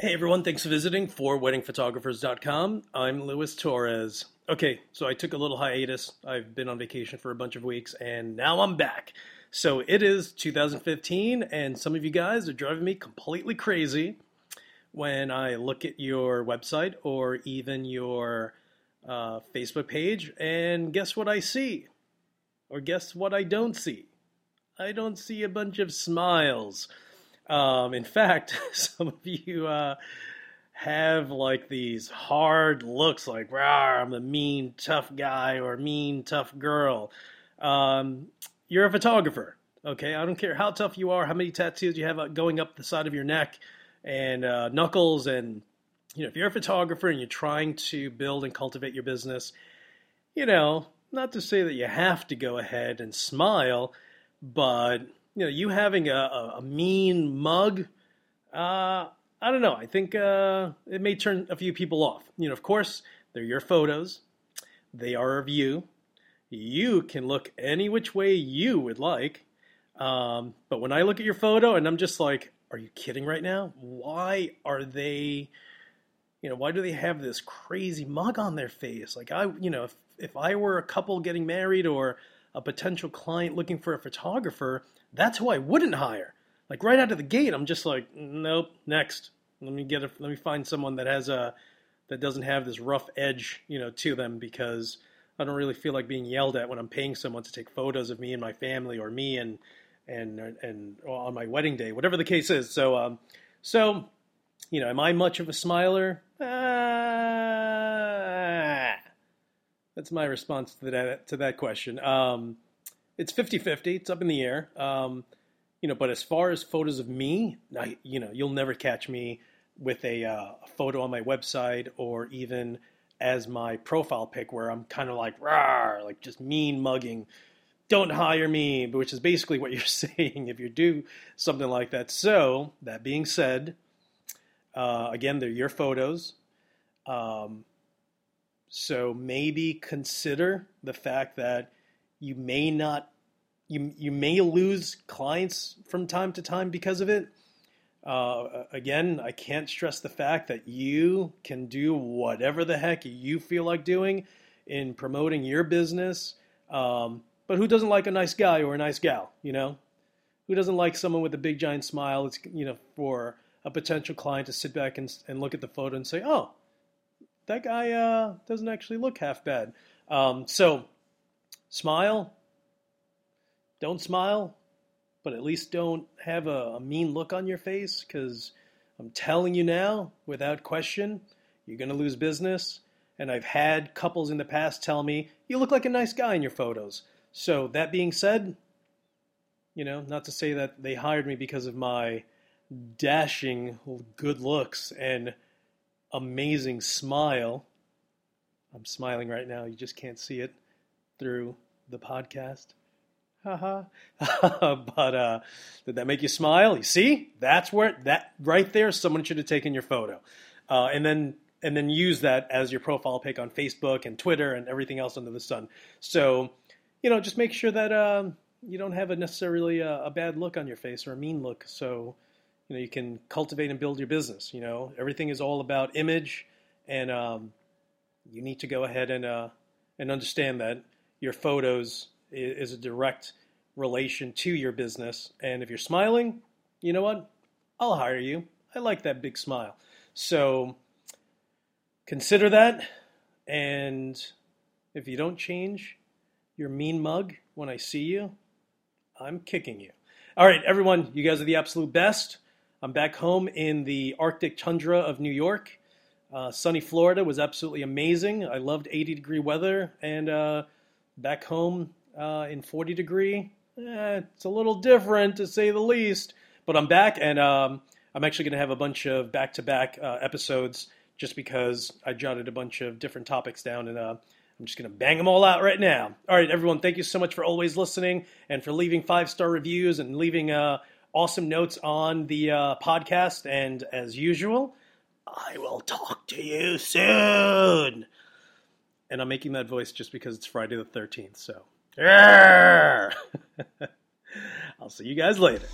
Hey everyone, thanks for visiting for weddingphotographers.com. I'm Luis Torres. Okay, so I took a little hiatus. I've been on vacation for a bunch of weeks and now I'm back. So it is 2015 and some of you guys are driving me completely crazy when I look at your website or even your uh, Facebook page and guess what I see? Or guess what I don't see? I don't see a bunch of smiles. Um, in fact, some of you uh, have like these hard looks, like I'm a mean, tough guy or mean, tough girl. Um, you're a photographer, okay? I don't care how tough you are, how many tattoos you have going up the side of your neck and uh, knuckles, and you know, if you're a photographer and you're trying to build and cultivate your business, you know, not to say that you have to go ahead and smile, but you know, you having a, a, a mean mug, uh, I don't know. I think uh, it may turn a few people off. You know, of course, they're your photos. They are of you. You can look any which way you would like. Um, but when I look at your photo and I'm just like, are you kidding right now? Why are they, you know, why do they have this crazy mug on their face? Like I, you know, if, if I were a couple getting married or a potential client looking for a photographer, that's who I wouldn't hire. Like right out of the gate, I'm just like, nope, next. Let me get a, let me find someone that has a that doesn't have this rough edge, you know, to them because I don't really feel like being yelled at when I'm paying someone to take photos of me and my family or me and and and on my wedding day, whatever the case is. So um, so you know, am I much of a smiler? Uh, that's my response to that to that question. Um, it's 50-50. It's up in the air. Um, you know, but as far as photos of me, I, you know, you'll never catch me with a, uh, photo on my website or even as my profile pic where I'm kind of like, rawr, like just mean mugging. Don't hire me, which is basically what you're saying if you do something like that. So, that being said, uh, again, they're your photos. Um, so maybe consider the fact that you may not you you may lose clients from time to time because of it. Uh, again, I can't stress the fact that you can do whatever the heck you feel like doing in promoting your business. Um, but who doesn't like a nice guy or a nice gal? You know, who doesn't like someone with a big giant smile? It's you know for a potential client to sit back and, and look at the photo and say, oh, that guy uh, doesn't actually look half bad. Um, so smile, don't smile, but at least don't have a, a mean look on your face because I'm telling you now, without question, you're going to lose business. And I've had couples in the past tell me, you look like a nice guy in your photos. So, that being said, you know, not to say that they hired me because of my dashing good looks and amazing smile. I'm smiling right now. You just can't see it through the podcast. Haha. but uh, did that make you smile? You see, that's where that right there. Someone should have taken your photo, uh, and then and then use that as your profile pic on Facebook and Twitter and everything else under the sun. So, you know, just make sure that um, you don't have a necessarily a, a bad look on your face or a mean look. So, you know, you can cultivate and build your business. You know, everything is all about image, and um, you need to go ahead and uh, and understand that your photos is a direct relation to your business. And if you're smiling, you know what? I'll hire you. I like that big smile. So consider that. And if you don't change your mean mug when I see you, I'm kicking you. All right, everyone, you guys are the absolute best. I'm back home in the Arctic tundra of New York. Uh, sunny Florida was absolutely amazing. I loved 80 degree weather. And uh, back home uh, in 40 degree, eh, it's a little different to say the least. But I'm back, and um, I'm actually going to have a bunch of back to back episodes just because I jotted a bunch of different topics down and uh, I'm just going to bang them all out right now. All right, everyone, thank you so much for always listening and for leaving five star reviews and leaving uh, awesome notes on the uh, podcast. And as usual, I will talk to you soon. And I'm making that voice just because it's Friday the 13th. So, I'll see you guys later.